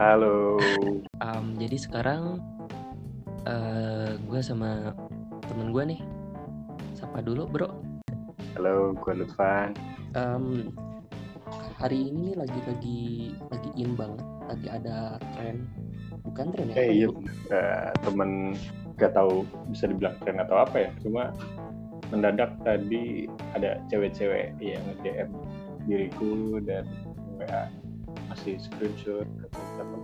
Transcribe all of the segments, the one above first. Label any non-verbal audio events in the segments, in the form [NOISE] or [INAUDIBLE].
Halo. Um, jadi sekarang uh, gue sama temen gue nih, sapa dulu bro. Halo, gue Lutfan. Um, hari ini lagi lagi lagi in banget, lagi ada tren, bukan tren ya? Eh iya, uh, temen gak tahu bisa dibilang tren atau apa ya. Cuma mendadak tadi ada cewek-cewek yang DM diriku dan WA masih screenshot apa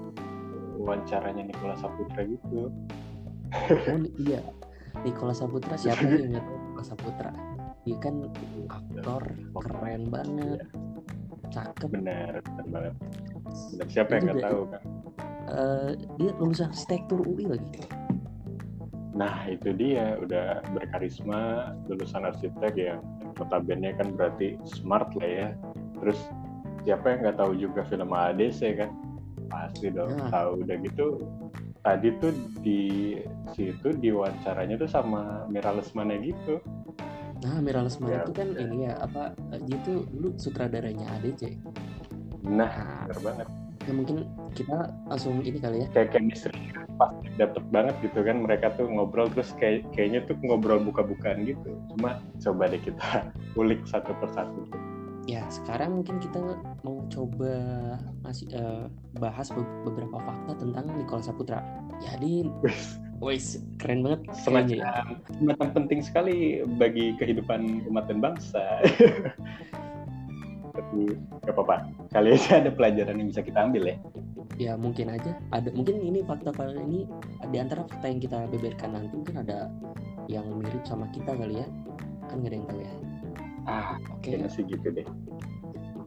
wawancaranya Nikola Saputra gitu. Oh iya, Nikola Saputra siapa yang tahu Nikola Saputra? Dia kan aktor keren banget, cakep. Benar, benar banget. Benar siapa yang Dia nggak tahu kan? Eh, dia lulusan arsitektur UI lagi. Nah itu dia udah berkarisma lulusan arsitek yang notabene kan berarti smart lah ya. Terus siapa yang nggak tahu juga film ADC kan? Pasti dong Nah. tahu udah gitu. Tadi tuh di situ diwawancara-nya tuh sama Mira Lesmana gitu. Nah, Mira Lesmana Ya, itu kan ya. ini ya apa dia tuh dulu sutradaranya ADC. Nah Nah, bener banget. ya mungkin kita langsung ini kali ya. Kayak chemistry pasti dapet banget gitu kan mereka tuh ngobrol terus kayak kayaknya tuh ngobrol buka-bukaan gitu. Cuma coba deh kita [LAUGHS] ulik satu persatu. Ya, sekarang mungkin kita mau coba ngasih eh, bahas be- beberapa fakta tentang Nikola Saputra. Jadi, [LAUGHS] wis keren banget ya. semacam semacam penting sekali bagi kehidupan umat dan bangsa. [LAUGHS] Tapi gak apa-apa. Kali aja ada pelajaran yang bisa kita ambil ya. Ya mungkin aja ada mungkin ini fakta-fakta ini di antara fakta yang kita beberkan nanti mungkin ada yang mirip sama kita kali ya. Kan gak ada yang tahu ya. Ah, Oke. kayaknya sih gitu deh.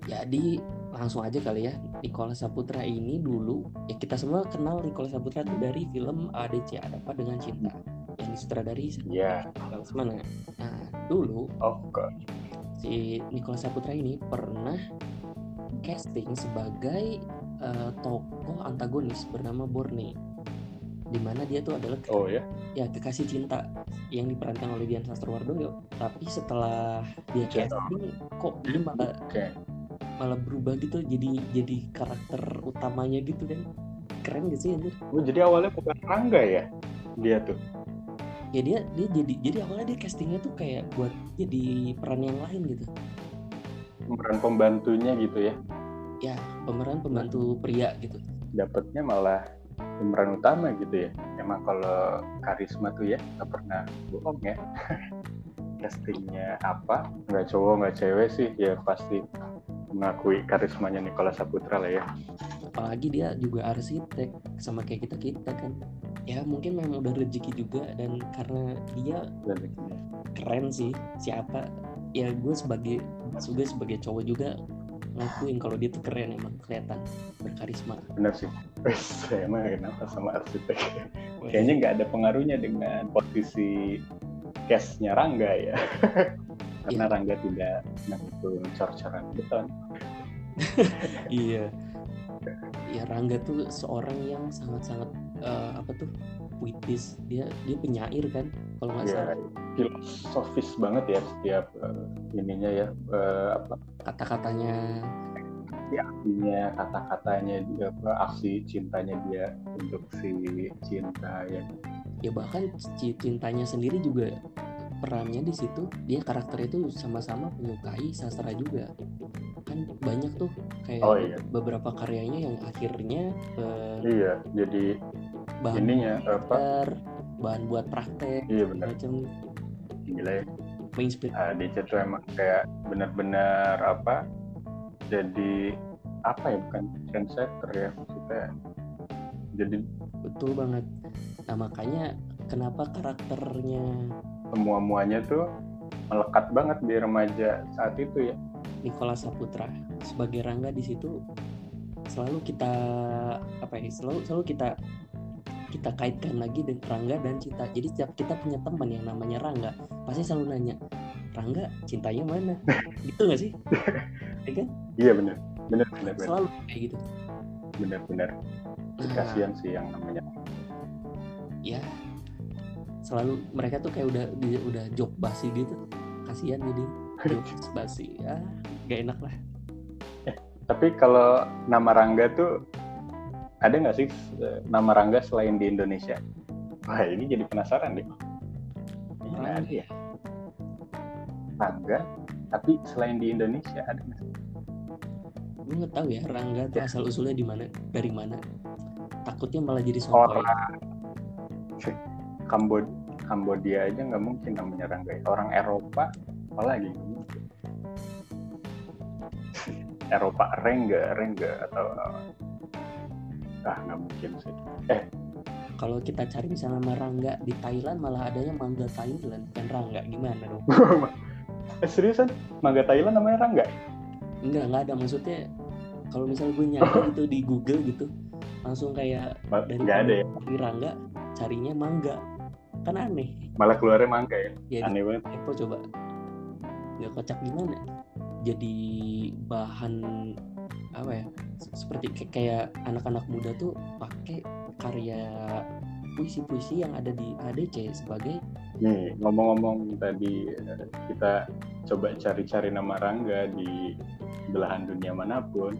Jadi langsung aja kali ya Nikola Saputra ini dulu ya kita semua kenal Nikola Saputra itu dari film ADC Ada Apa Dengan Cinta yang disutradari Ya, mana? Nah dulu oke. si Nikola Saputra ini pernah casting sebagai eh, tokoh antagonis bernama Borne di mana dia tuh adalah Oh ya. ya kekasih cinta yang diperankan oleh Dian Sastrowardoyo tapi setelah dia casting kok dia malah Oke. malah berubah gitu jadi jadi karakter utamanya gitu kan keren gak sih anjir Oh, jadi awalnya bukan Rangga ya? Dia tuh. ya dia dia jadi jadi awalnya dia castingnya tuh kayak buat jadi peran yang lain gitu Pemeran pembantunya gitu ya. ya pemeran pembantu pria gitu Dapatnya malah pemeran utama gitu ya. Emang kalau karisma tuh ya nggak pernah bohong ya. [LAUGHS] Castingnya apa? Nggak cowok nggak cewek sih ya pasti mengakui karismanya Nikola Saputra lah ya. apalagi dia juga arsitek sama kayak kita kita kan ya mungkin memang udah rezeki juga dan karena dia keren sih siapa ya gue sebagai gue sebagai cowok juga ngakuin kalau dia tuh keren emang kelihatan berkarisma benar sih. [LAUGHS] Saya emang kenapa sama arsitek? Kayaknya nggak ada pengaruhnya dengan posisi case-nya Rangga ya. [LAUGHS] Karena Rangga tidak betul cor-coran beton. iya ya Rangga tuh seorang yang sangat-sangat eh, apa tuh puitis. Dia dia penyair kan kalau nggak Ya, salah. filosofis banget ya setiap eh, ininya ya eh, apa? Kata-katanya. Artinya kata-katanya dia apa aksi cintanya dia untuk si cinta ya. Ya bahkan ci- cintanya sendiri juga perannya di situ. Dia karakter itu sama-sama menyukai sastra juga. Kan banyak tuh kayak Oh, iya. beberapa karyanya yang akhirnya eh, iya jadi bahan ininya apa? bahan buat praktek iya benar macam gila ya. Menginspirasi Ah, DC tuh emang kayak benar-benar apa jadi apa ya bukan trendsetter ya maksudnya. Jadi betul banget. Nah makanya kenapa karakternya semua muanya tuh melekat banget di remaja saat itu ya. Nikola Saputra sebagai Rangga di situ selalu kita apa ya selalu selalu kita kita kaitkan lagi dengan Rangga dan Cinta. Jadi setiap kita punya teman yang namanya Rangga pasti selalu nanya Rangga cintanya mana? [LAUGHS] Gitu nggak sih? Ya kan? Iya benar. Benar benar selalu kayak gitu. Benar benar. Nah, kasihan sih yang namanya. Ya selalu mereka tuh kayak udah di- udah job basi gitu. Kasihan jadi job [LAUGHS] basi. Ya gak enak lah. Tapi kalau nama Rangga tuh ada nggak sih eh, nama Rangga selain di Indonesia? Wah ini jadi penasaran deh. Ini nggak ada ya. Rangga, tapi selain di Indonesia ada nggak? gue nggak tahu ya Rangga tuh asal usulnya di mana dari mana takutnya malah jadi sotoy Orang Kambod Kambodia aja nggak mungkin namanya Rangga. ya. Orang Eropa apalagi. Eropa Rengga, Rengga atau ah nggak mungkin sih. kalau kita cari misalnya nama Rangga di Thailand malah adanya Mangga Thailand kan Rangga gimana dong [LAUGHS] eh, seriusan? Mangga Thailand namanya Rangga? enggak nggak ada maksudnya kalau misalnya gue nyari [LAUGHS] gitu di Google gitu langsung kayak Ma- dari Nggak ada ya? Rangga carinya Mangga kan aneh Malah keluarnya Mangga ya? ya Aneh banget. Epo coba nggak kocak gimana jadi bahan apa ya se- seperti kayak- anak-anak muda tuh pakai karya puisi-puisi yang ada di ADC sebagai Nih, ngomong-ngomong tadi kita coba cari-cari nama Rangga di belahan dunia mana pun.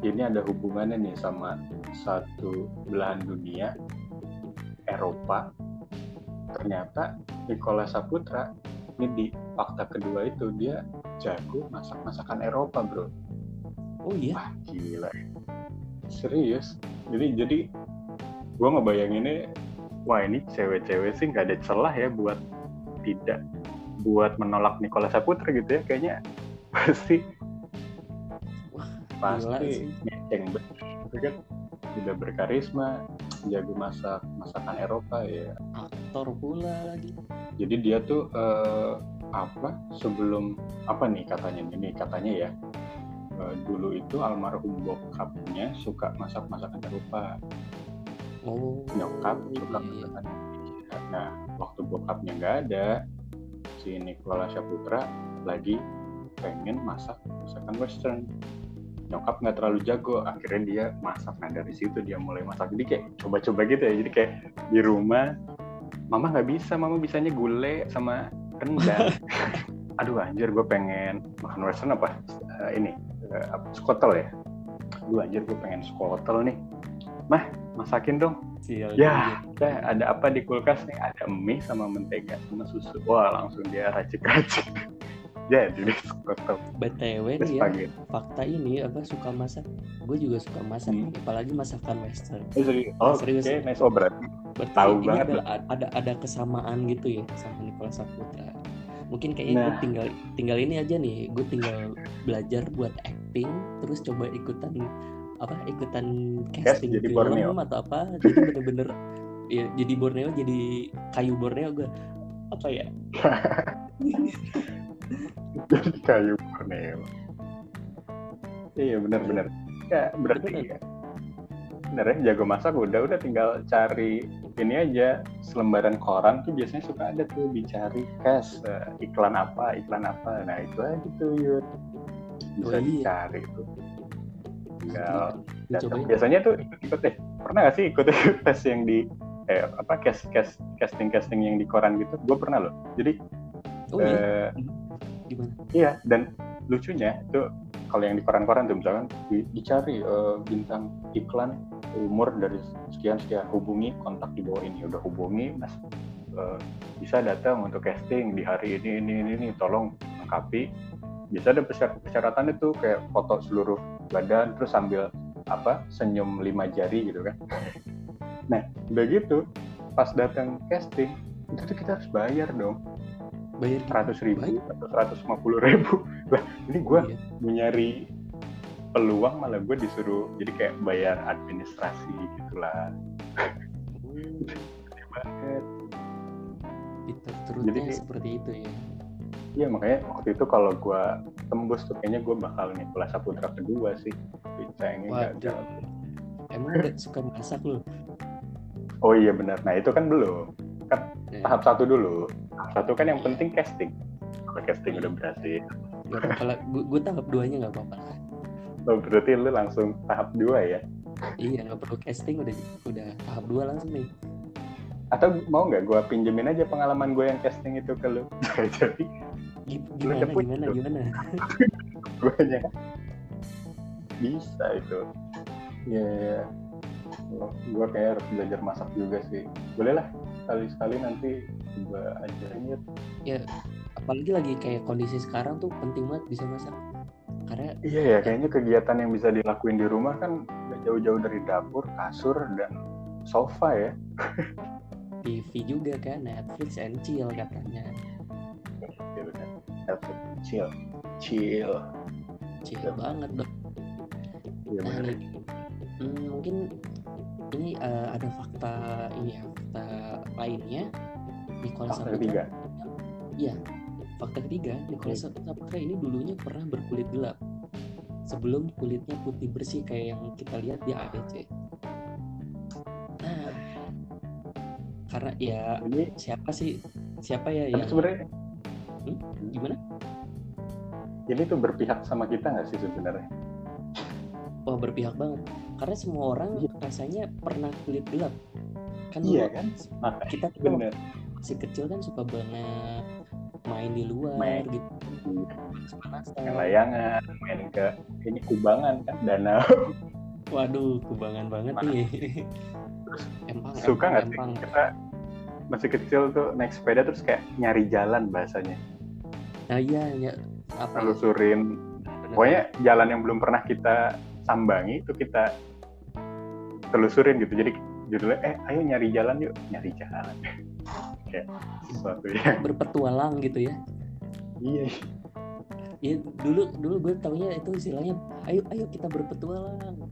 Ini ada hubungannya nih sama satu belahan dunia Eropa. Ternyata Nicola Saputra ini di fakta kedua itu dia jago masak masakan Eropa, bro. Oh iya? Wah, gila. Serius. Jadi jadi gue ngebayanginnya wah ini cewek-cewek sih nggak ada celah ya buat tidak buat menolak Nicola Saputra gitu ya kayaknya. [LAUGHS] Pasti. Wah, pasti ngeceng banget. Kan udah berkarisma jago masak masakan Eropa ya. Aktor pula lagi. Jadi dia tuh eh, apa sebelum apa nih katanya ini katanya ya eh, dulu itu almarhum bokapnya suka masak masakan Eropa oh nyokap suka iya, masakan Indonesia. Nah, waktu bokapnya nggak ada, si Nicola Saputra lagi pengen masak masakan Western. Nyokap nggak terlalu jago, akhirnya dia masak. Nah dari situ dia mulai masak. Jadi kayak coba-coba gitu ya. Jadi kayak di rumah, mama nggak bisa, mama bisanya gulai sama rendang. [LAUGHS] Aduh anjir, gue pengen makan Western apa? Eh, ini apa, skotel ya. Aduh anjir, gue pengen skotel nih. Mah, masakin dong Sial Ya, teh ada apa di kulkas nih? Ada mie sama mentega sama susu. Wah, langsung dia racik-racik. [LAUGHS] Jadi deh, skotel. btw nih ya fakta ini apa suka masak gue juga suka masak Hmm. apalagi masakan western Eh, serius? Oh, Serius. oke, nice. Oh, berarti. berarti Tahu ini banget adalah a- ada ada kesamaan gitu ya sama Nicola Saputra mungkin kayaknya gue Nah. tinggal tinggal ini aja nih gue tinggal belajar buat acting terus coba ikutan apa ikutan casting jadi film Borneo. atau apa jadi bener-bener ya jadi Borneo jadi kayu Borneo gue apa ya Jadi kayu Borneo. Iya, benar-benar. Ya, berarti Bener. ya. Bener ya, jago masak udah, udah tinggal cari ini aja selembaran koran tuh biasanya suka ada tuh dicari cash eh, iklan apa iklan apa. Nah itu aja tuh Yud. Bisa Oh, iya. dicari tuh. Tinggal Lu datang. cobain. biasanya tuh ikut-ikut deh. Pernah gak sih ikut [LAUGHS] tes yang di eh, apa cast cast casting casting yang di koran gitu? Gue pernah loh. Jadi oh iya? gimana? iya dan lucunya tuh kalau yang di koran-koran tuh misalkan di- dicari eh, bintang iklan umur dari sekian sekian hubungi kontak di bawah ini udah hubungi mas. Eh, bisa datang untuk casting di hari ini ini ini, ini tolong lengkapi. Bisa ada persyarat persyaratan itu kayak foto seluruh badan terus sambil apa senyum lima jari gitu kan. Nah udah gitu pas datang casting itu tuh kita harus bayar dong. Bayar seratus ribu atau seratus lima puluh ribu. [LAUGHS] Lah ini gue iya. mau nyari peluang malah gue disuruh jadi kayak bayar administrasi gitulah. Hmm, banget. Fitur-fiturnya Jadi- seperti itu ya. Iya makanya waktu itu kalau gue tembus tuh kayaknya gue bakal Nicola Saputra kedua sih. Bisa ini Waduh. gagal emang udah suka masak lu? Oh iya benar. Nah itu kan belum. Ya, tahap satu dulu. Tahap satu kan yang penting casting. Kalau casting udah berhasil. Nggak apa-apa lah. Gue, tahap duanya nggak apa-apa lah oh, berarti lu langsung tahap dua ya iya nggak perlu casting udah udah tahap dua langsung nih atau mau nggak gue pinjemin aja pengalaman gue yang casting itu ke lu [LAUGHS] jadi Gi- Lu gimana gimana tuh. gimana [LAUGHS] gue nya bisa itu Iya, yeah, gue kayak harus belajar masak juga sih. Boleh lah, sekali-sekali nanti coba ajarin ya. Ya, apalagi lagi kayak kondisi sekarang tuh penting banget bisa masak. Karena Iya ya, kayaknya kegiatan yang bisa dilakuin di rumah kan nggak jauh-jauh dari dapur, kasur, dan sofa ya. [LAUGHS] TV juga kan, Netflix and chill katanya. Benar. Netflix, chill, chill. Chill banget dong. Iya Nah, hmm, mungkin ini eh, ada fakta ini ya, fakta lainnya. Nicholas Fakta Saputra. ketiga. Iya, fakta ketiga, Nicholas Saputra ini dulunya pernah berkulit gelap sebelum kulitnya putih bersih kayak yang kita lihat di ADC. Nah, karena ya Ini siapa sih siapa ya yang sebenarnya gimana? ini tuh berpihak sama kita nggak sih sebenarnya? Oh berpihak banget. Karena semua orang Iya. rasanya pernah kulit gelap. Kan Iya kan? Kita tuh bener. masih kecil kan suka banget main di luar Main. gitu. Yang layangan, main ke ini kubangan kan, danau. [LAUGHS] Waduh, kubangan banget Mana? nih. [LAUGHS] empang, Suka nggak sih kita masih kecil tuh naik sepeda terus kayak nyari jalan bahasanya. Nah iya, ya, apa bener. pokoknya jalan yang belum pernah kita sambangi itu kita telusurin gitu jadi judulnya eh ayo nyari jalan yuk nyari jalan [LAUGHS] kayak sesuatu yang berpetualang gitu ya. iya Ya dulu dulu gue taunya itu istilahnya ayo ayo kita berpetualang.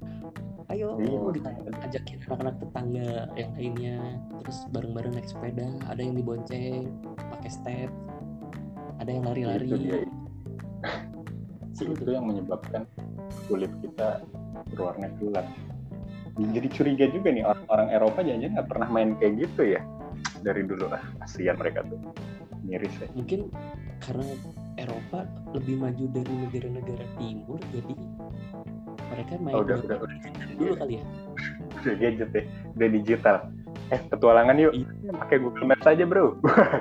Ayo Iya. kita ajakin anak-anak tetangga yang lainnya terus bareng-bareng naik sepeda, ada yang dibonceng pakai step, ada yang itu dia lari-lari. Seru itu tuh. yang menyebabkan kulit kita berwarna gelap jadi curiga juga nih orang-orang Eropa jangan nggak pernah main kayak gitu ya dari dulu ah kasihan mereka tuh miris ya Mungkin karena Eropa lebih maju dari negara-negara timur jadi mereka main Oh, udah, udah, udah. dulu kali ya. udah gadget ya udah digital eh petualangan yuk Iya. pakai Google Maps aja bro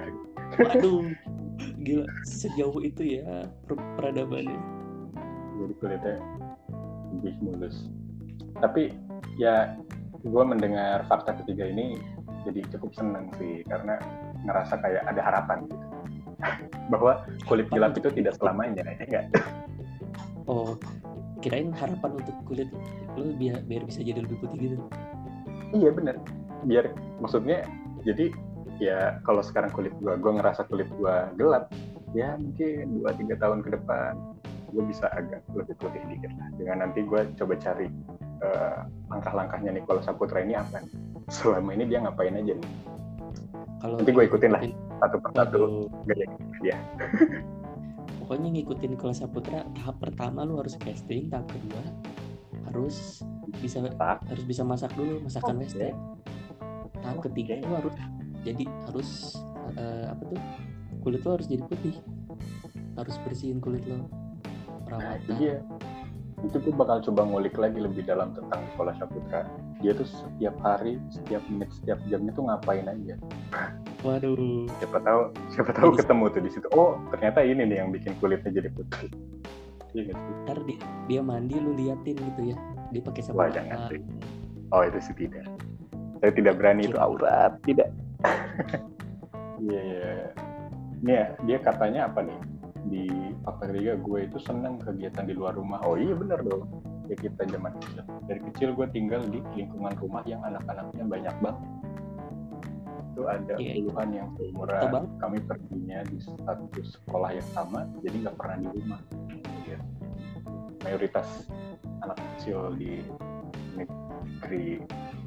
[LAUGHS] Waduh, gila sejauh itu ya per- peradabannya. jadi kulitnya lebih mulus tapi ya gue mendengar fakta ketiga ini jadi cukup seneng sih karena ngerasa kayak ada harapan gitu. [LAUGHS] Bahwa kulit gelap itu tidak selamanya ya enggak? Oh, kirain harapan untuk kulit lu biar biar bisa jadi lebih putih gitu. iya bener. Biar maksudnya jadi ya kalau sekarang kulit gue gue ngerasa kulit gue gelap ya mungkin dua tiga tahun ke depan gue bisa agak lebih putih dikit lah. Dengan nanti gue coba cari eh, langkah-langkahnya Nicholas Saputra ini apa nih? Selama ini dia ngapain aja nih? Kalau Nanti gua ikutin lah. satu persatu. Gaya dia. Pokoknya ngikutin kelas Saputra tahap pertama lu harus casting, tahap kedua harus bisa Tak. harus bisa masak dulu masakan Oke. western. Tahap ketiga lu harus jadi harus eh, apa tuh? Kulit lo harus jadi putih. Harus bersihin kulit lo nah perawatan. dia itu gue bakal coba ngulik lagi lebih dalam tentang Nicholas Saputra. Dia tuh setiap hari setiap menit setiap jamnya tuh ngapain aja. Waduh. Siapa tahu siapa tahu Jadi- ketemu tuh di situ. Oh ternyata ini nih yang bikin kulitnya jadi putih. Iya ntar dia, dia mandi lu liatin gitu ya. Dia pakai sabun wah jangan sih. Oh itu sih tidak. Saya tidak berani itu aurat tidak. [LAUGHS] Iya iya ini ya dia katanya apa nih di fakta ketiga gue itu seneng kegiatan di luar rumah. Oh iya bener dong. Ya kita zaman kecil. Dari kecil gue tinggal di lingkungan rumah yang anak-anaknya banyak banget. Itu ada Iya. puluhan yang seumuran. Kami perginya di satu sekolah yang sama jadi nggak pernah di rumah. Iya. mayoritas anak kecil di negeri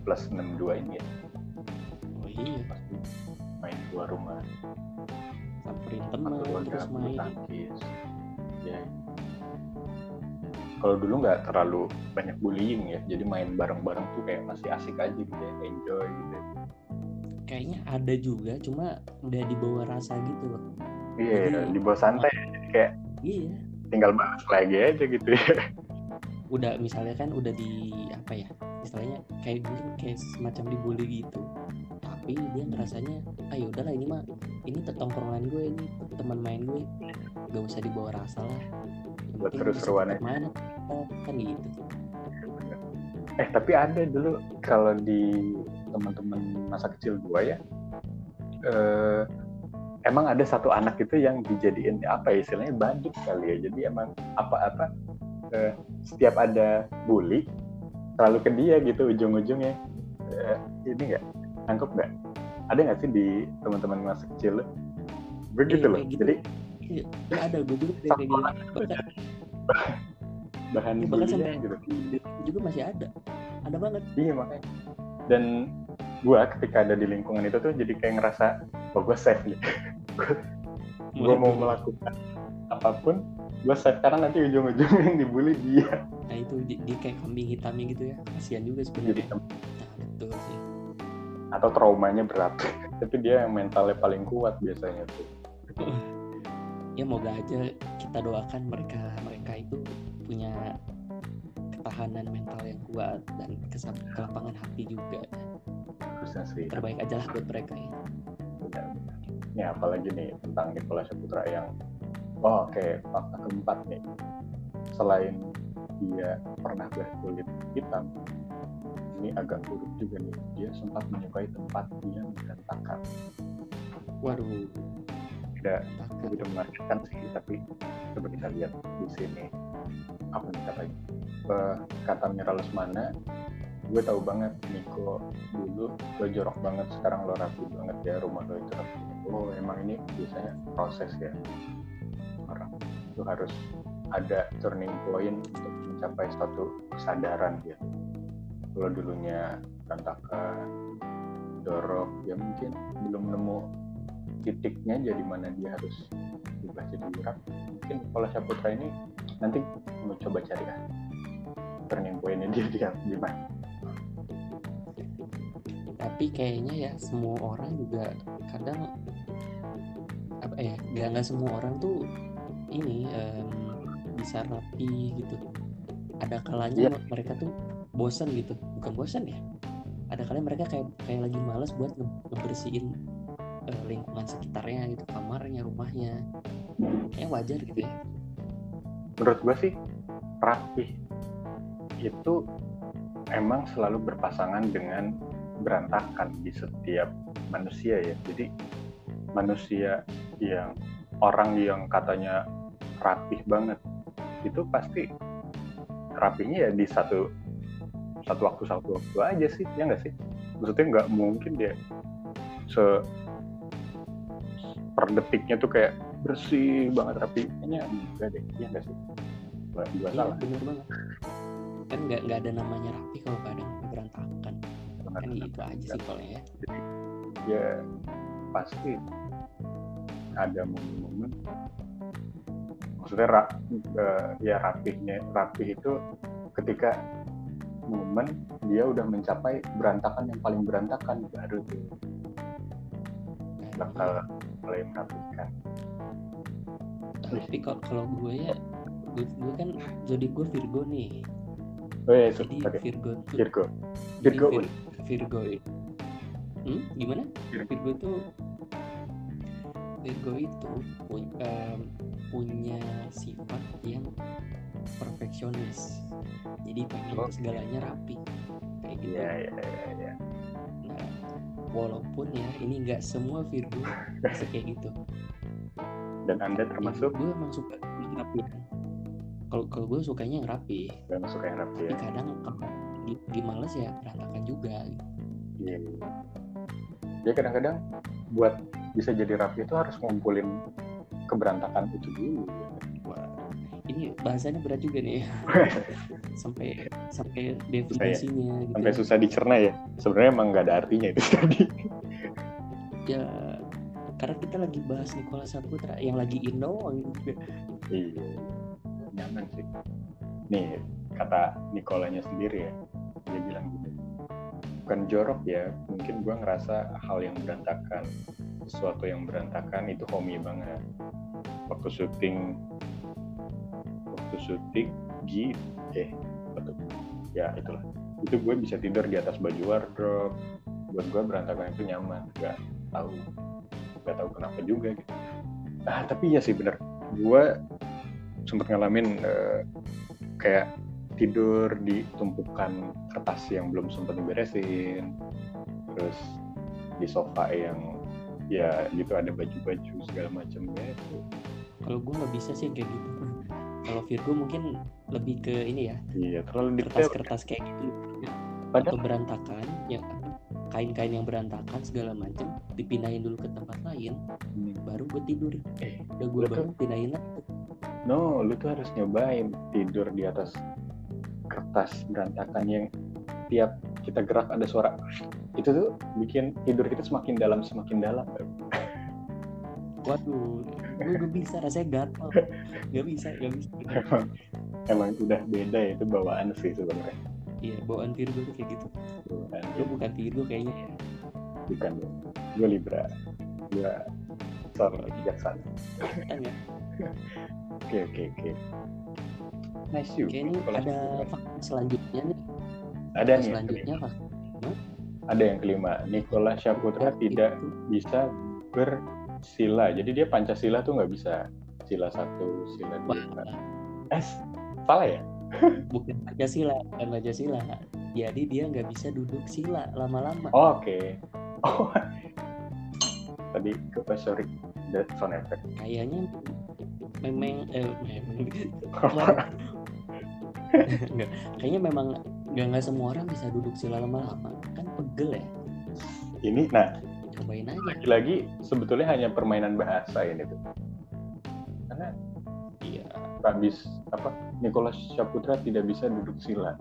plus 62 ini ya. Oh iya. Pasti main keluar rumah samperin sama teman terus main. ya. Kalau dulu nggak terlalu banyak bullying ya jadi main bareng-bareng tuh kayak masih asik aja gitu ya enjoy gitu. Kayaknya ada juga cuma udah dibawa rasa gitu loh. Iya Jadi- di bawah santai jadi kayak iya. tinggal bahas lagi aja gitu ya. Udah misalnya kan udah di apa ya istilahnya kayak mungkin kayak semacam dibully gitu tapi dia ngerasanya ah ya udahlah ini mah ini tongkrongan gue ini teman main gue. Gak usah dibawa rasa lah. Yang Buat seru-seruan tetap main kan gitu. Eh tapi ada dulu kalau di teman-teman masa kecil gua ya eh, emang ada satu anak itu yang dijadiin apa ya istilahnya badut kali ya. Jadi emang apa-apa eh, setiap ada bully selalu ke dia gitu ujung-ujungnya. Eh, ini nggak nangkep nggak? Ada nggak sih di teman-teman masa kecil? Begitu Iya, loh. gitu. jadi ya ada. Gue juga kayak gitu. bahkan, [LAUGHS] bahan ya, bahkan sampai gitu. juga masih ada. Ada banget. Iya makanya dan gua ketika ada di lingkungan itu tuh jadi kayak ngerasa oh gue safe nih. [LAUGHS] Gue mau melakukan apa pun gue safe. Karena nanti ujung-ujungnya yang dibully dia. Nah itu di, di kayak kambing hitamnya gitu ya. Kasihan juga jadi sebenarnya. nah betul sih atau traumanya berat. Tapi dia yang mentalnya paling kuat biasanya tuh. Ya moga aja kita doakan mereka mereka itu punya ketahanan mental yang kuat dan kesap kelapangan hati juga. Sih. Terbaik aja lah buat mereka ya. Benar ya apalagi nih tentang Nicola Saputra yang oh oke fakta keempat nih. Selain dia pernah berkulit hitam ini agak buruk juga nih. Dia sempat menyukai tempat yang berantakan waduh. Tidak begitu menargetkan sih tapi coba kita lihat di sini. Apa nih katanya Eh, kata Mira Lesmana gue tahu banget Niko dulu lo jorok banget sekarang lo rapi banget ya rumah lo itu rapi oh emang ini biasanya proses ya? Orang itu harus ada turning point untuk mencapai suatu kesadaran ya kalau dulunya berantakan dorok ya mungkin belum nemu titiknya jadi mana dia harus berubah jadi rapi mungkin kalau Saputra ini nanti mau coba cari ah turning point-nya dia dia di mana tapi kayaknya ya semua orang juga kadang apa ya nggak nggak semua orang tuh ini em, bisa rapi gitu. Ada kalanya Iya. mereka tuh bosan gitu. Bukan bosan ya. Ada kalanya mereka kayak kayak lagi malas buat nge- ngebersihin eh, lingkungan sekitarnya gitu kamarnya rumahnya. Kayak wajar gitu ya. Menurut gue sih rapih itu emang selalu berpasangan dengan berantakan di setiap manusia ya. Jadi manusia yang orang yang katanya rapih banget itu pasti rapihnya ya di satu satu waktu satu waktu aja sih ya nggak sih? Maksudnya nggak mungkin dia se per detiknya tuh kayak bersih banget rapi kayaknya enggak deh ya nggak sih? Gua iya salah. bener banget. Kan nggak nggak ada namanya rapi kalau nggak ada berantakan. Kan gitu aja sih kalau ya. Ya pasti ada momen-momen. Maksudnya ra, eh, ya rapihnya rapih itu ketika momen dia udah mencapai berantakan yang paling berantakan baru tuh bakal mulai merapikan. Tapi kalau gue ya gue, gue kan jadi gue Virgo nih. Oh ya itu. Jadi oke. Virgo tuh Virgo. Virgo Vir- Virgo itu hmm, gimana? Virgo. Virgo itu Virgo itu pu- em, punya sifat yang perfeksionis jadi pengen tuh segalanya rapi kayak gitu iya iya iya ya. nah walaupun ya ini nggak semua Virgo bisa kayak gitu dan anda termasuk gue emang suka yang rapi kalau kalau gue sukanya yang rapi yang suka yang rapi tapi ya kadang kalau di, di males ya berantakan juga gitu. Iya. Ya kadang-kadang buat bisa jadi rapi itu harus ngumpulin keberantakan itu dulu. ya. Ini bahasanya berat juga nih [LAUGHS] sampai sampai definisinya gitu Sampai susah dicerna ya. Sebenarnya emang nggak ada artinya itu [LAUGHS] tadi. ya karena kita lagi bahas Nicola Saputra yang lagi in doang gitu. iya. Nyaman sih. Nih kata Nikolanya sendiri ya. Dia bilang gini. Bukan jorok ya. Mungkin gua ngerasa hal yang berantakan. Sesuatu yang berantakan itu homey banget. Waktu syuting syuting Gi eh betul ya itulah. Itu gue bisa tidur di atas baju wardrobe. Buat gue berantakan itu nyaman. Gak tahu gak tahu kenapa juga gitu. Ah tapi ya sih bener. Gue sempet ngalamin eh, kayak tidur di tumpukan kertas yang belum sempat diberesin. Terus di sofa yang ya gitu ada baju-baju segala macam ya itu kalau gue nggak bisa sih kayak gitu kalau Virgo mungkin lebih ke ini ya iya terlalu kertas-kertas kayak gitu Padahal- atau berantakan ya kain-kain yang berantakan segala macam dipindahin dulu ke tempat lain Hmm. baru gue tidur. Eh udah gue Betul. bangun pindahin no lu tuh harus nyobain tidur di atas kertas berantakan yang tiap kita gerak ada suara. Itu tuh bikin tidur kita semakin dalam semakin dalam waduh gue gak bisa rasanya gatal gak bisa gak bisa. Emang emang udah beda ya itu bawaan sih sebenarnya. Iya bawaan Virgo tuh kayak gitu. Bawaan. lo bukan Virgo kayaknya. Ya bukan gue libra. Gue seorang bijaksana oke oke oke. Nice you. Kayak ini Kalau ada Saputra. fakta selanjutnya nih. Ada Fakta nih selanjutnya pak ada yang kelima. Nikola Saputra tidak bisa bersila jadi dia pancasila tuh nggak bisa sila satu sila dua. Eh salah ya? [LAUGHS] Bukan Pancasila bukan Pancasila. Jadi dia nggak bisa duduk sila lama-lama. Oh, oke. Oh. Tadi ke sorry that sound effect. Kayaknya memang eh memang. [LAUGHS] Kayaknya memang nggak nggak semua orang bisa duduk sila lama-lama. Kan pegel ya? Ini nah cobain aja. Lagi-lagi sebetulnya hanya permainan bahasa ini tuh karena iya. habis apa Nicholas Saputra tidak bisa duduk sila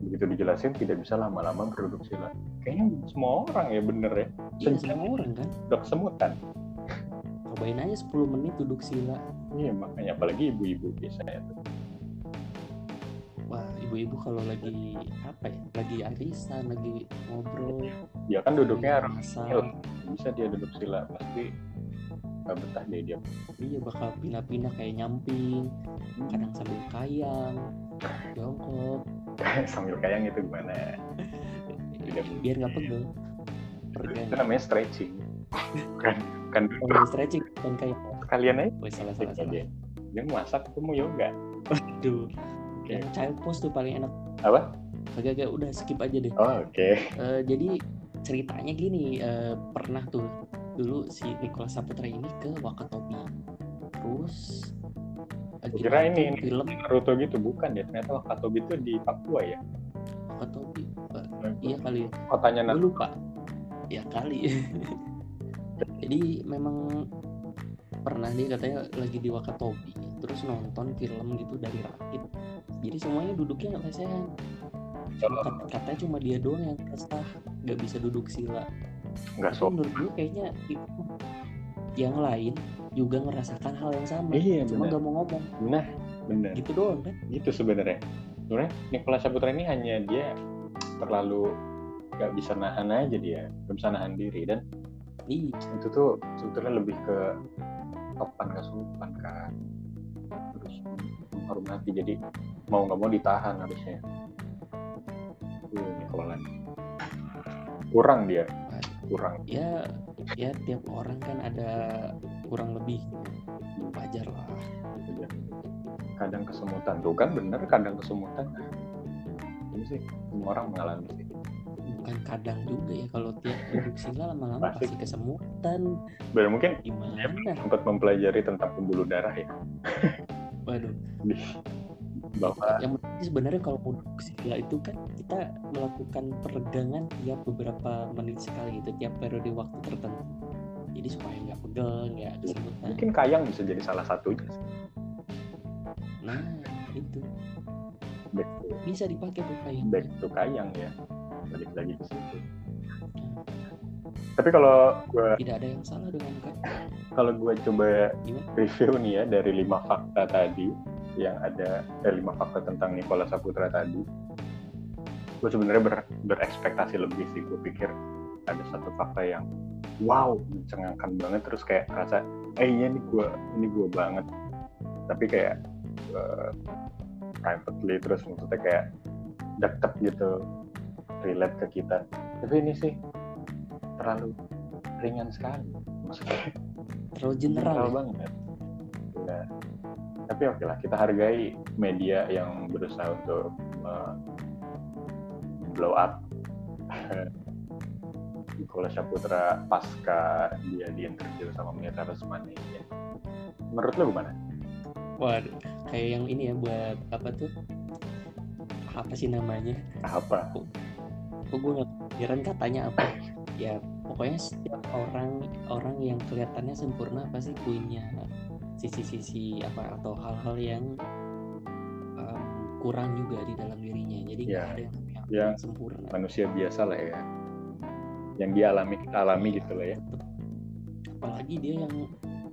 begitu dijelasin tidak bisa lama-lama berduduk sila kayaknya semua orang ya bener ya. Iya semua orang kan? dok semutan. Cobain aja 10 menit duduk sila iya makanya apalagi ibu-ibu biasanya tuh ibu-ibu kalau lagi apa ya lagi arisan lagi ngobrol dia kan duduknya harus bisa dia duduk sila pasti nggak betah deh dia iya bakal pindah-pindah kayak nyamping kadang sambil kayang jongkok. [LAUGHS] Sambil kayang itu gimana? Tidak. biar nggak pegel. Itu namanya stretching. Kan kan oh, stretching dan kayak kalian aja. Wih, salah salah aja. dia masak itu mau yoga. Aduh. Yang child pose tuh paling enak. Apa? Agak agak udah skip aja deh. Oh oke. Eh, jadi ceritanya gini eh, pernah tuh dulu si Nicholas Saputra ini ke Wakatobi. Terus lagi kira ini- ini. film? Naruto gitu bukan ya? Ternyata Wakatobi itu di Papua ya? Wakatobi Eh, iya kali ya. Kotanya Naruto. Lupa. Ya kali. [LAUGHS] Jadi memang pernah dia katanya lagi di Wakatobi terus nonton film gitu dari rakit jadi semuanya duduknya nggak lesehan katanya cuma dia doang yang resah nggak bisa duduk sila. Nggak Tapi sok menurut gue kayaknya itu yang lain juga ngerasakan hal yang sama Iya, cuma benar. nggak mau ngomong. Nah bener gitu doang kan? Gitu sebenarnya. Sebenarnya Nicholas Saputra ini hanya dia terlalu nggak bisa nahan aja dia nggak bisa nahan diri dan iya. itu tuh sebetulnya lebih ke sopan ke sopan kan menghormati jadi mau nggak mau ditahan harusnya. Tuh, Nicholas kurang dia. Kurang. Ya ya tiap orang kan ada kurang lebih wajar lah. Kadang kesemutan. Tuh kan bener kadang kesemutan. Ini sih semua orang mengalami sih. Bukan kadang juga ya kalau tiap duduk lama-lama Pasti. pasti kesemutan. Bener mungkin gimana? Sempat mempelajari tentang pembuluh darah ya [LAUGHS] waduh. Bahwa yang penting sebenarnya kalau sila itu kan kita melakukan peregangan tiap beberapa menit sekali itu tiap periode waktu tertentu. Jadi supaya nggak pegel nggak kesemutan mungkin kayang bisa jadi salah satunya nah itu. Back to, bisa dipakai tuh kayak back to kayang ya. Balik lagi ke situ tapi kalau gue tidak ada yang salah dengan kan kalau gue coba Gimana? review nih ya dari lima fakta tadi yang ada eh, lima fakta tentang Nikola Saputra tadi gue sebenarnya ber- berekspektasi lebih sih. Gue pikir ada satu fakta yang wow mencengangkan banget. Terus kayak rasa eh iya nih gue ini gue banget. Tapi kayak eh, privately terus maksudnya kayak deket gitu relate ke kita. Tapi ini sih terlalu ringan sekali maksudnya terlalu general ya? banget ya. tapi oke lah kita hargai media yang berusaha untuk uh, blow up [LAUGHS] Nikola Saputra pasca dia di interview sama Mira Resmani ya. menurut lo gimana? Waduh, kayak yang ini ya buat apa tuh? Apa sih namanya? Apa? Kok gue nggak kepikiran katanya apa? Ya pokoknya setiap orang orang yang kelihatannya sempurna pasti punya sisi-sisi apa atau hal-hal yang um, kurang juga di dalam dirinya. Jadi nggak Ya, ada yang ya. sempurna. Manusia biasa lah ya. Yang dia alami kita alami gitu lah ya. Apalagi dia yang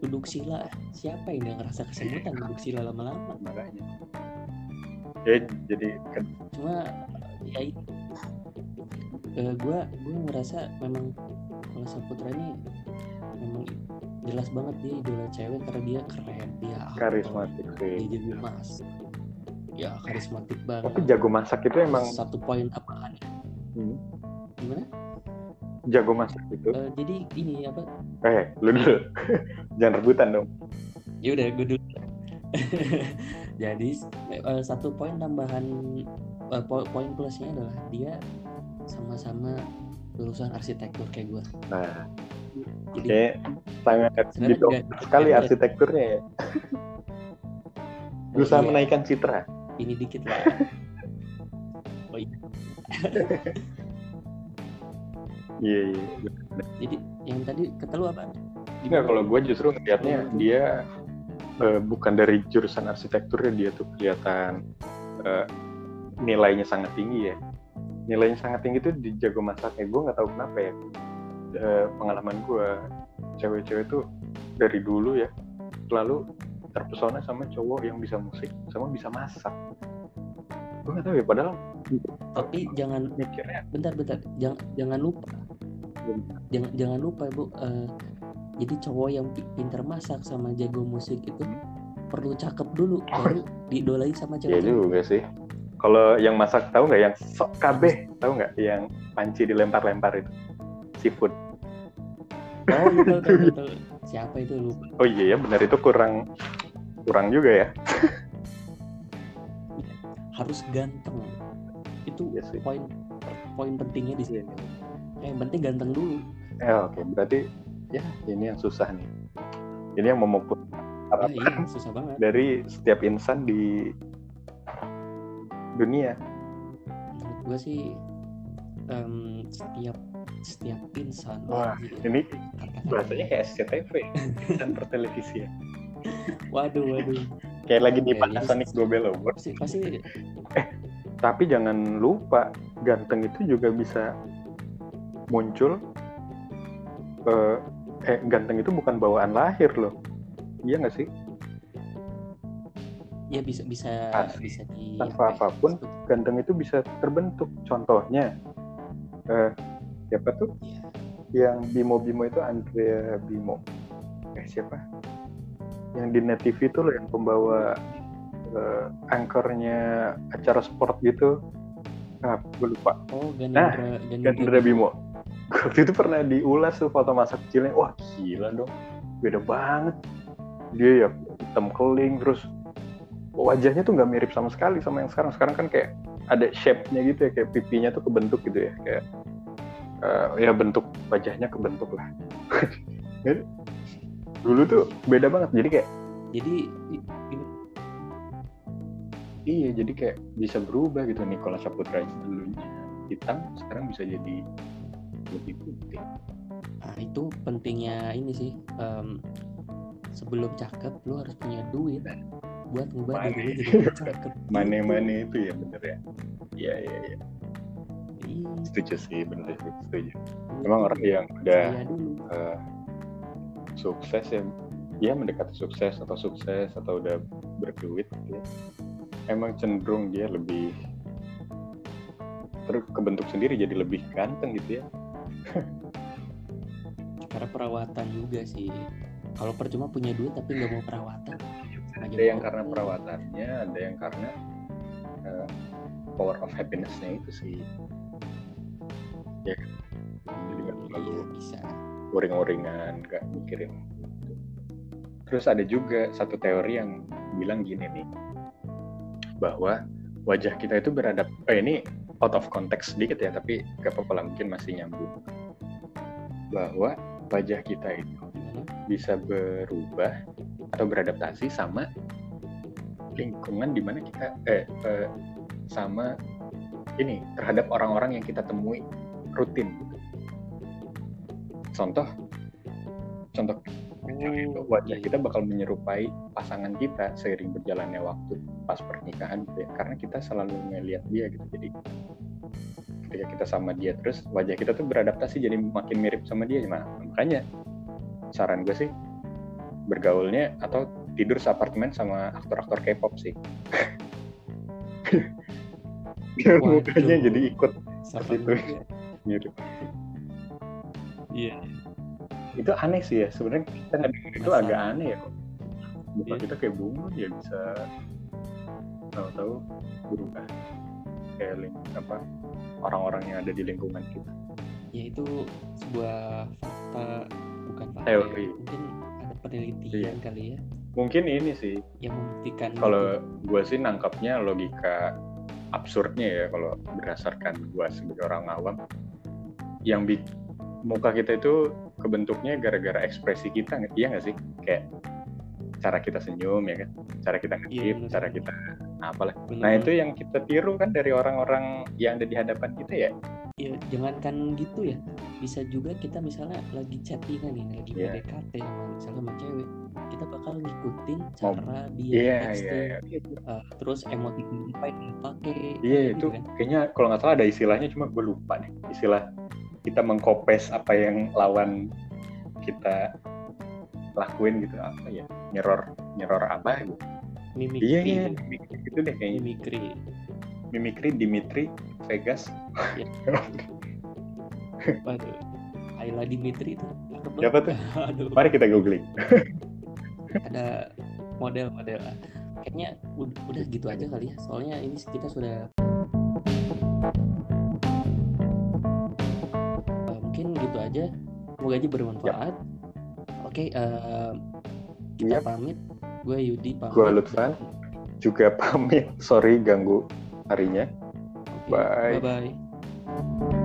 duduk sila. Siapa yang ngerasa kesemutan duduk sila lama-lama? Makanya. Ya, jadi cuma ya itu gue gue ngerasa memang kalau Saputra ini memang jelas banget dia idola cewek karena dia keren dia karismatik dia jago mas ya karismatik banget. Tapi jago masak itu emang satu poin tambahan hmm, gimana? Jago masak itu. Eh, jadi ini apa? Eh, lu dulu. [LAUGHS] Jangan rebutan dong. ya udah gue dulu. [LAUGHS] Jadi eh, satu poin tambahan eh, po- poin plusnya adalah dia sama-sama lulusan arsitektur kayak gue Nah, jadi kayak sangat didok sekali nggak- arsitekturnya ya. [LAUGHS] Berusaha iya. menaikkan citra. ini dikit lah [LAUGHS] oh iya [LAUGHS] Iya, iya. jadi yang tadi kata lu apa Enggak, kalau gue justru ngeliatnya dia eh, bukan dari jurusan arsitekturnya dia tuh kelihatan eh, nilainya sangat tinggi ya. Nilainya sangat tinggi tuh di jago masaknya. Gue nggak tahu kenapa ya. Eh, pengalaman gue, cewek-cewek tuh dari dulu ya selalu terpesona sama cowok yang bisa musik sama bisa masak. Gue nggak tahu ya, padahal tapi jangan mikirnya bentar bentar jangan jangan lupa jangan jangan lupa bu eh, jadi cowok yang pi- pintar masak sama jago musik itu perlu cakep dulu baru [LAUGHS] diidolain sama ya cewek juga sih. Kalau yang masak tahu nggak yang sok kabeh? Tahu nggak yang panci dilempar-lempar itu? Seafood. oh iya tahu, siapa itu? Lupa. Oh iya ya benar itu kurang kurang juga ya. harus ganteng. Itu Iya sih. poin poin pentingnya di sini. Eh, yang penting ganteng dulu. Eh, oke. Berarti ya ini yang susah nih. Ini yang memupuk ya harapan iya susah banget. Dari setiap insan di dunia. menurut gue sih em, setiap setiap insan Wah, anjir, Ini kata-kata. bahasanya kayak SCTV dan pertelevisian. [LAUGHS] waduh waduh Kayak lagi di Panasonic Gobel Awards. pasti pasti Tapi jangan lupa ganteng itu juga bisa muncul. eh, eh ganteng itu bukan bawaan lahir loh. Iya nggak sih? Ya bisa bisa Pasti. bisa di Tanpa apa ya, apa pun, disebut- Ganteng itu bisa terbentuk. Contohnya, eh, siapa tuh? Iya. yang Bimo Bimo itu Andrea Bimo. Eh siapa? Yang di net TV itu loh yang pembawa eh, anchornya acara sport gitu. Ah gue lupa. Oh Nah, Ganindra Andrea Bimo. Waktu itu pernah diulas tuh foto masa kecilnya. Wah gila dong. Beda banget. Dia ya hitam keling terus wajahnya tuh nggak mirip sama sekali sama yang sekarang. Sekarang kan kayak ada shape-nya gitu ya kayak pipinya tuh kebentuk gitu ya kayak eh, ya bentuk wajahnya kebentuk lah. [LAUGHS] Jadi, dulu tuh beda banget. Jadi kayak jadi iya jadi kayak bisa berubah gitu. Nicola Saputra dulunya hitam sekarang bisa jadi lebih putih. Nah itu pentingnya ini sih em, sebelum cakep lu harus punya duit buat ngubah Money. diri jadi lebih cakep. [LAUGHS] Mane mane itu ya bener ya? Iya iya iya. Iya, setuju sih bener sih setuju. Duit emang orang yang udah eh, sukses ya dia mendekati sukses atau sukses atau udah berduit gitu ya, emang cenderung dia lebih terus kebentuk sendiri jadi lebih ganteng gitu ya. Karena perawatan juga sih. Kalau percuma punya duit tapi nggak mau perawatan ada yang karena perawatannya ada yang karena eh, power of happiness-nya itu sih. Ya jadi nggak terlalu iya, bisa. uring-uringan nggak mikirin gitu. terus ada juga satu teori yang bilang gini nih bahwa wajah kita itu beradap eh ini out of context sedikit ya tapi gak apa-apa lah mungkin masih nyambung. Bahwa wajah kita itu bisa berubah atau beradaptasi sama lingkungan di mana kita eh, eh sama ini terhadap orang-orang yang kita temui rutin. Contoh contoh Oh, wajah iya. kita bakal menyerupai pasangan kita seiring berjalannya waktu pas pernikahan gitu ya. Karena kita selalu ngeliat dia gitu. Jadi ketika kita sama dia terus wajah kita tuh beradaptasi jadi makin mirip sama dia. Nah, makanya saran gue sih bergaulnya atau tidur seapartemen sama aktor-aktor K-pop sih biar mukanya jadi ikut Serem itu. juga. mirip Iya. itu aneh sih ya sebenarnya kita ngedenger itu Masa- agak aneh ya kok muka Iya. kita kayak bunga ya bisa tahu-tahu berubah kayak ling apa orang-orang yang ada di lingkungan kita Ya itu sebuah fakta bukan fakta. Teori. ya. Mungkin ada penelitian Iya. kali ya? Mungkin ini sih. Yang membuktikan kalau gue sih nangkapnya logika absurdnya ya kalau berdasarkan gue sebagai orang awam. Yang bi muka kita itu kebentuknya gara-gara ekspresi kita iya nggak sih? Kayak cara kita senyum ya kan? Cara kita ngedip Iya, cara kita apalah Bener nah banget. itu yang kita tiru kan dari orang-orang yang ada di hadapan kita ya? Ya jangankan gitu ya. Bisa juga kita misalnya lagi chattingan nih lagi Iya. PDKT sama misalnya sama cewek kita bakal ngikutin cara dia iya iya texting iya. uh, terus emoti apa yang dipakai Iya gitu itu kan. kayaknya kalau nggak salah ada istilahnya cuma gue lupa deh istilah kita mengkopes apa yang lawan kita lakuin gitu apa ya nyeror nyeror apa gitu mimikri iya iya. mimikri. Gitu deh kayaknya. Mimikri. Mimikri Dimitri Vegas. [LAUGHS] Waduh. Ayla Dimitri itu. Siapa tuh? [LAUGHS] aduh. Mari kita googling. [LAUGHS] Ada model-model. Kayaknya ud- udah gitu aja kali ya. Soalnya ini kita sudah Eh, mungkin gitu aja. Semoga aja bermanfaat. Oke eh, kita Yap. pamit gue Yudi pamit Gua Lutfan. juga pamit. Sorry ganggu harinya. Oke, Bye. bye bye